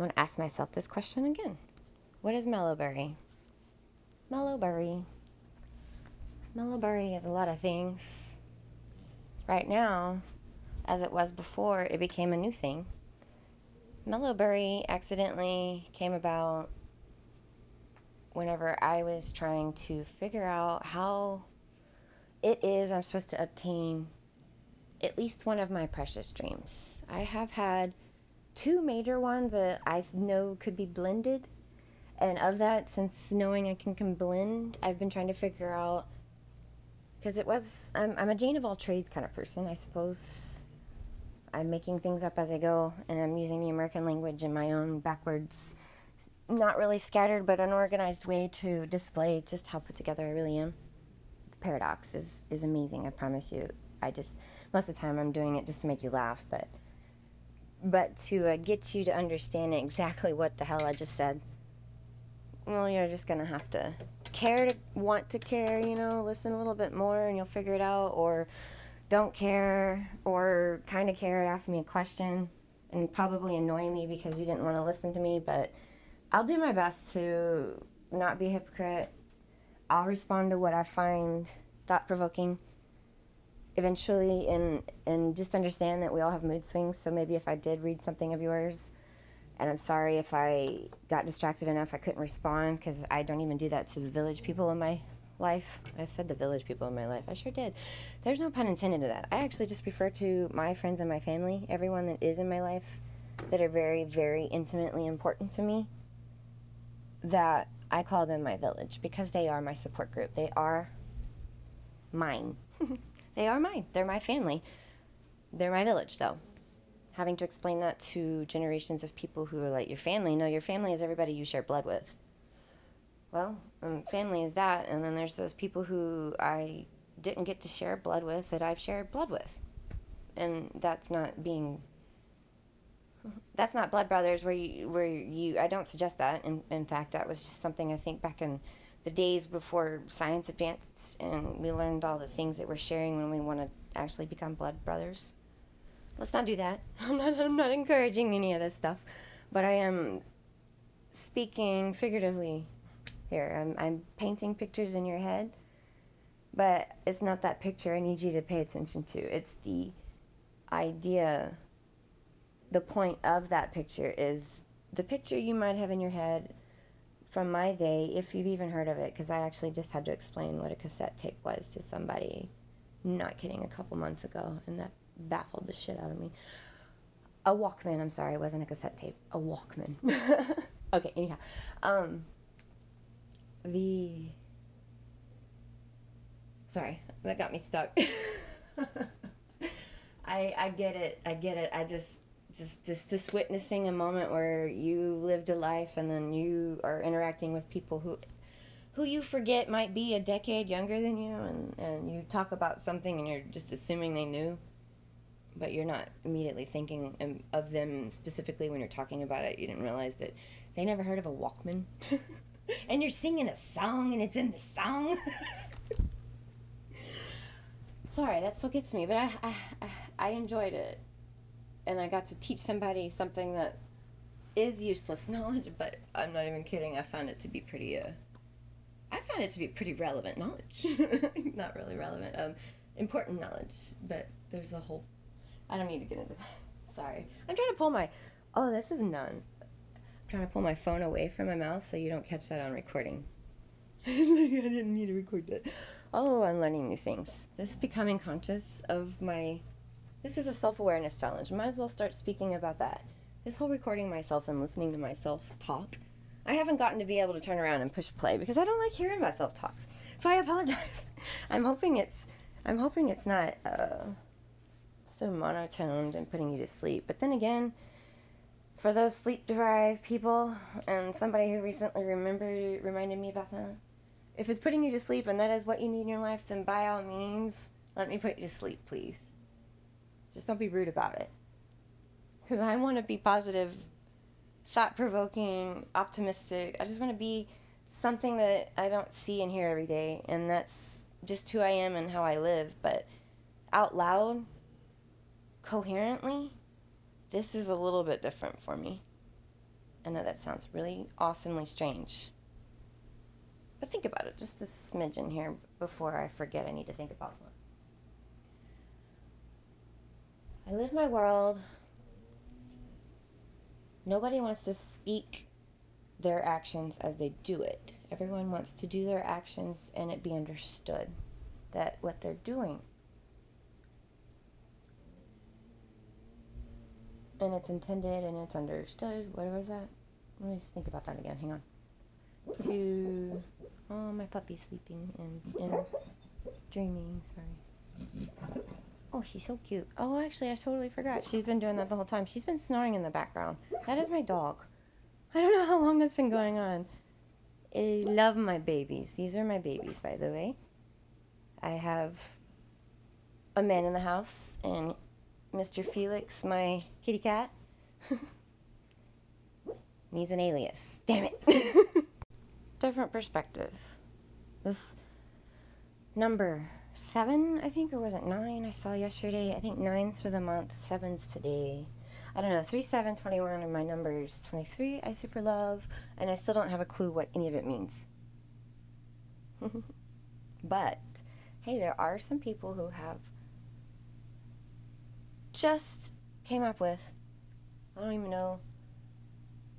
I want to ask myself this question again. What is mellowberry? Mellowberry. Mellowberry is a lot of things. Right now, as it was before, it became a new thing. Mellowberry accidentally came about whenever I was trying to figure out how it is I'm supposed to obtain at least one of my precious dreams. I have had two major ones that I know could be blended. And of that, since knowing I can, can blend, I've been trying to figure out because it was, I'm, I'm a Jane of all trades kind of person, I suppose. I'm making things up as I go, and I'm using the American language in my own backwards, not really scattered, but unorganized way to display just how put together I really am. The paradox is, is amazing, I promise you. I just, most of the time, I'm doing it just to make you laugh, but but to uh, get you to understand exactly what the hell I just said, well, you're just gonna have to care to want to care, you know, listen a little bit more and you'll figure it out, or don't care, or kind of care and ask me a question and probably annoy me because you didn't want to listen to me, but I'll do my best to not be a hypocrite. I'll respond to what I find thought provoking eventually and and just understand that we all have mood swings. So maybe if i did read something of yours and i'm sorry if i got distracted enough i couldn't respond because i don't even do that to the village people in my life. I said the village people in my life. I sure did. There's no pun intended to that. I actually just refer to my friends and my family everyone that is in my life that are very very intimately important to me that i call them my village because they are my support group. They are mine They are mine. They're my family. They're my village, though. Having to explain that to generations of people who are like, your family? No, your family is everybody you share blood with. Well, um, family is that, and then there's those people who I didn't get to share blood with that I've shared blood with. And that's not being that's not blood brothers where you where you I don't suggest that. In in fact, that was just something I think back in the days before science advanced and we learned all the things that we're sharing when we want to actually become blood brothers. Let's not do that. I'm not, I'm not encouraging any of this stuff, but I am speaking figuratively here. I'm, I'm painting pictures in your head, but it's not that picture I need you to pay attention to. It's the idea, the point of that picture is the picture you might have in your head from my day, if you've even heard of it, because I actually just had to explain what a cassette tape was to somebody, not kidding, a couple months ago, and that baffled the shit out of me. A Walkman, I'm sorry, it wasn't a cassette tape, a Walkman. okay, anyhow. Um, the. Sorry, that got me stuck. I, I get it, I get it. I just just, just just witnessing a moment where you lived a life and then you are interacting with people who who you forget might be a decade younger than you and, and you talk about something and you're just assuming they knew but you're not immediately thinking of them specifically when you're talking about it. You didn't realize that they never heard of a walkman. And you're singing a song and it's in the song. Sorry that still gets me but I, I i enjoyed it and I got to teach somebody something that is useless knowledge, but I'm not even kidding. I found it to be pretty. Uh, I found it to be pretty relevant knowledge. not really relevant, um, important knowledge. But there's a whole. I don't need to get into that. Sorry, I'm trying to pull my. Oh, this is none. I'm trying to pull my phone away from my mouth so you don't catch that on recording. I didn't need to record that. Oh, I'm learning new things. This becoming conscious of my this is a self awareness challenge. Might as well start speaking about that. This whole recording myself and listening to myself talk, I haven't gotten to be able to turn around and push play because I don't like hearing myself talk. So I apologize. I'm hoping it's I'm hoping it's not uh, so monotoned and putting you to sleep. But then again, for those sleep deprived people and somebody who recently remembered reminded me about that, if it's putting you to sleep and that is what you need in your life, then by all means, let me put you to sleep, please. Just don't be rude about it. Because I want to be positive, thought provoking, optimistic. I just want to be something that I don't see and hear every day. And that's just who I am and how I live. But out loud, coherently, this is a little bit different for me. I know that sounds really awesomely strange. But think about it just a smidgen here before I forget I need to think about one. I live my world. Nobody wants to speak their actions as they do it. Everyone wants to do their actions and it be understood that what they're doing. And it's intended and it's understood. What was that? Let me just think about that again. Hang on. To oh my puppy's sleeping and, and dreaming, sorry. Oh, she's so cute. Oh, actually, I totally forgot. She's been doing that the whole time. She's been snoring in the background. That is my dog. I don't know how long that's been going on. I love my babies. These are my babies, by the way. I have a man in the house and Mr. Felix, my kitty cat. Needs an alias. Damn it. Different perspective. This number seven, I think, or was it nine? I saw yesterday. I think nine's for the month, seven's today. I don't know. Three, seven, 21 are my numbers. 23, I super love, and I still don't have a clue what any of it means. but hey, there are some people who have just came up with, I don't even know,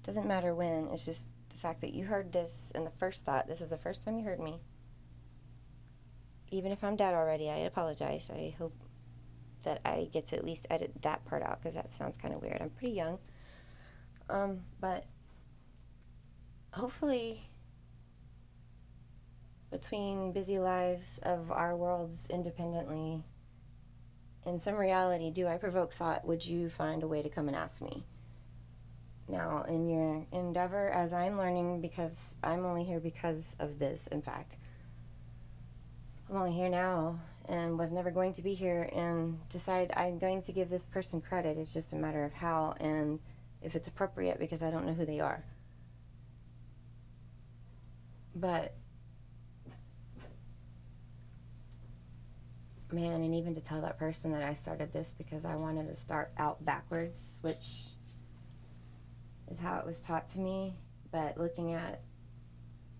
doesn't matter when, it's just the fact that you heard this and the first thought, this is the first time you heard me. Even if I'm dead already, I apologize. I hope that I get to at least edit that part out because that sounds kind of weird. I'm pretty young. Um, but hopefully between busy lives of our worlds independently in some reality do i provoke thought would you find a way to come and ask me now in your endeavor as i'm learning because i'm only here because of this in fact i'm only here now and was never going to be here and decide i'm going to give this person credit it's just a matter of how and if it's appropriate because i don't know who they are but man, and even to tell that person that I started this because I wanted to start out backwards, which is how it was taught to me. But looking at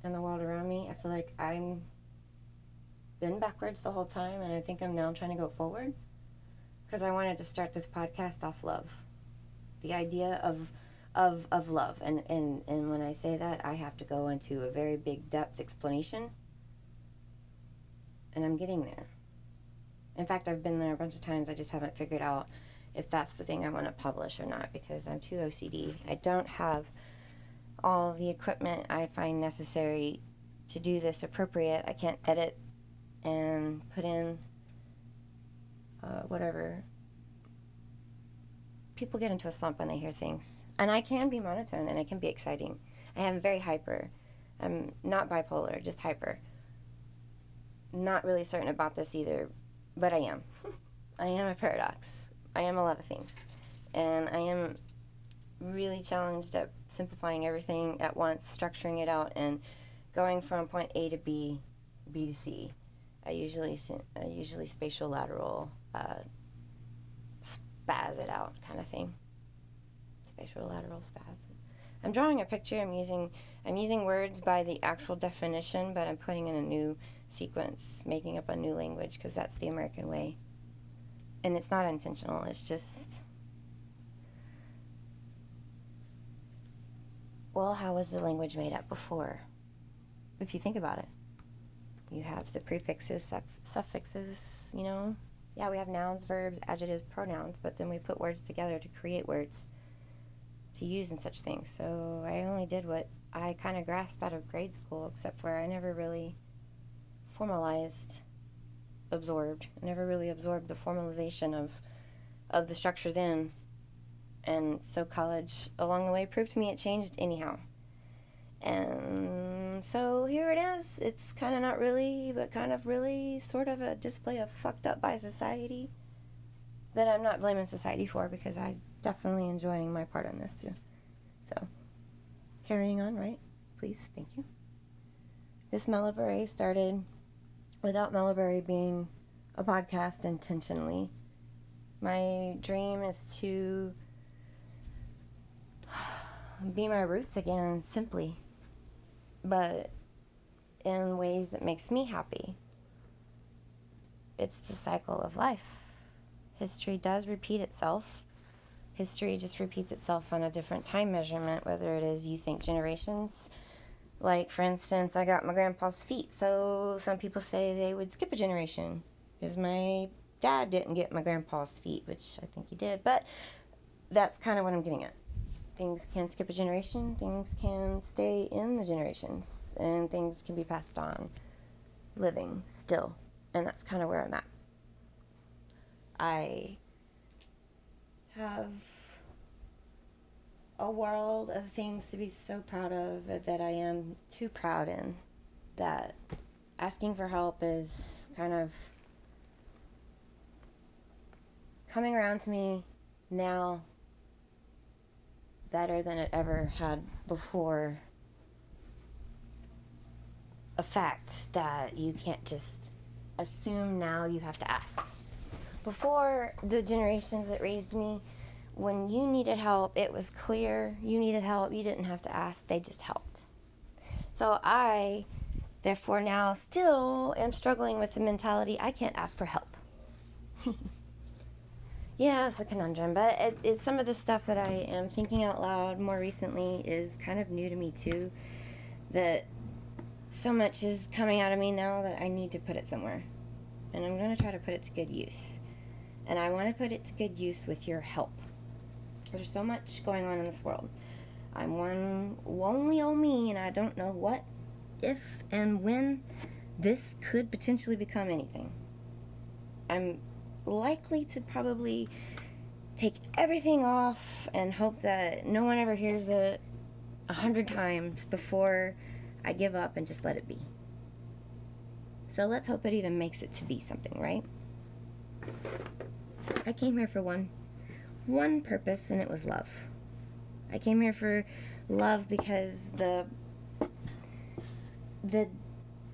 and the world around me, I feel like I'm been backwards the whole time, and I think I'm now trying to go forward because I wanted to start this podcast off love, the idea of of of love, and and and when I say that, I have to go into a very big depth explanation, and I'm getting there. In fact, I've been there a bunch of times. I just haven't figured out if that's the thing I want to publish or not because I'm too OCD. I don't have all the equipment I find necessary to do this appropriate. I can't edit and put in uh, whatever. People get into a slump when they hear things. And I can be monotone and it can be exciting. I am very hyper. I'm not bipolar, just hyper. Not really certain about this either, but I am. I am a paradox. I am a lot of things. And I am really challenged at simplifying everything at once, structuring it out, and going from point A to B, B to C. I usually, I usually spatial lateral, uh, spaz it out kind of thing. Spatial lateral spaz. I'm drawing a picture. I'm using I'm using words by the actual definition, but I'm putting in a new sequence, making up a new language because that's the American way. And it's not intentional, it's just. Well, how was the language made up before? If you think about it, you have the prefixes, suffixes, you know? Yeah, we have nouns, verbs, adjectives, pronouns, but then we put words together to create words to use in such things. So I only did what I kind of grasped out of grade school, except for I never really formalized, absorbed. I never really absorbed the formalization of, of the structure then. And so college along the way proved to me it changed anyhow. And so here it is. It's kind of not really, but kind of really sort of a display of fucked up by society that I'm not blaming society for because I'm definitely enjoying my part in this too. So, carrying on, right? Please, thank you. This Mellowberry started without Mellowberry being a podcast intentionally. My dream is to be my roots again simply but in ways that makes me happy. It's the cycle of life. History does repeat itself. History just repeats itself on a different time measurement whether it is you think generations. Like for instance i got my grandpa's feet so some people say they would skip a generation because my dad didn't get my grandpa's feet which i think he did but that's kind of what i'm getting at things can skip a generation, things can stay in the generations, and things can be passed on living still. And that's kind of where I'm at. I have a world of things to be so proud of uh, that I am too proud in. That asking for help is kind of coming around to me now better than it ever had before a fact that you can't just assume now you have to ask. Before the generations that raised me, when you needed help, it was clear you needed help. You didn't have to ask, they just helped. So I, therefore, now still am struggling with the mentality I can't ask for help. Yeah, it's a conundrum, but it, it's some of the stuff that I am thinking out loud more recently is kind of new to me too. That so much is coming out of me now that I need to put it somewhere, and I'm going to try to put it to good use. And I want to put it to good use with your help. There's so much going on in this world. I'm one lonely old me, and I don't know what, if, and when this could potentially become anything. I'm likely to probably take everything off and hope that no one ever hears it a hundred times before I give up and just let it be. So let's hope it even makes it to be something, right? I came here for one one purpose and it was love. I came here for love because the the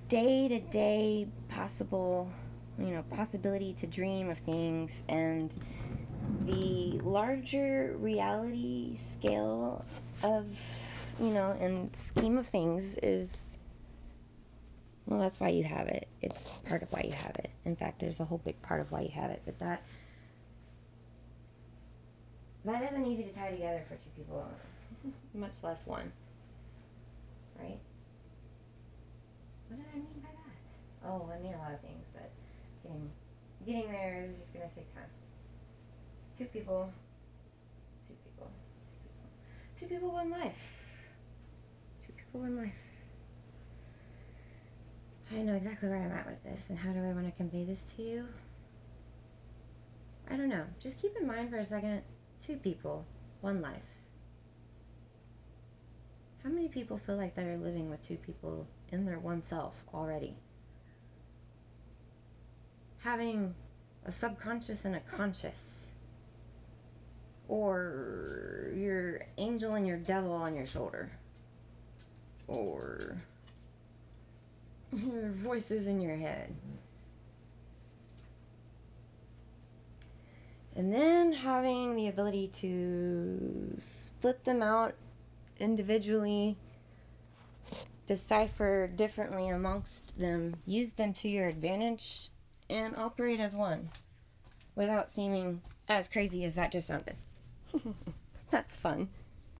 day-to-day possible you know, possibility to dream of things and the larger reality scale of, you know, and scheme of things is, well, that's why you have it. It's part of why you have it. In fact, there's a whole big part of why you have it, but that, that isn't easy to tie together for two people, much less one. Right? What did I mean by that? Oh, I mean a lot of things, but getting there is just gonna take time. Two people, two people, two people, two people, one life. Two people, one life. I know exactly where I'm at with this, and how do I want to convey this to you? I don't know. Just keep in mind for a second two people, one life. How many people feel like they're living with two people in their one self already? Having a subconscious and a conscious. Or your angel and your devil on your shoulder. Or your voices in your head. And then having the ability to split them out individually decipher differently amongst them use them to your advantage and operate as one without seeming as crazy as that just sounded. That's fun.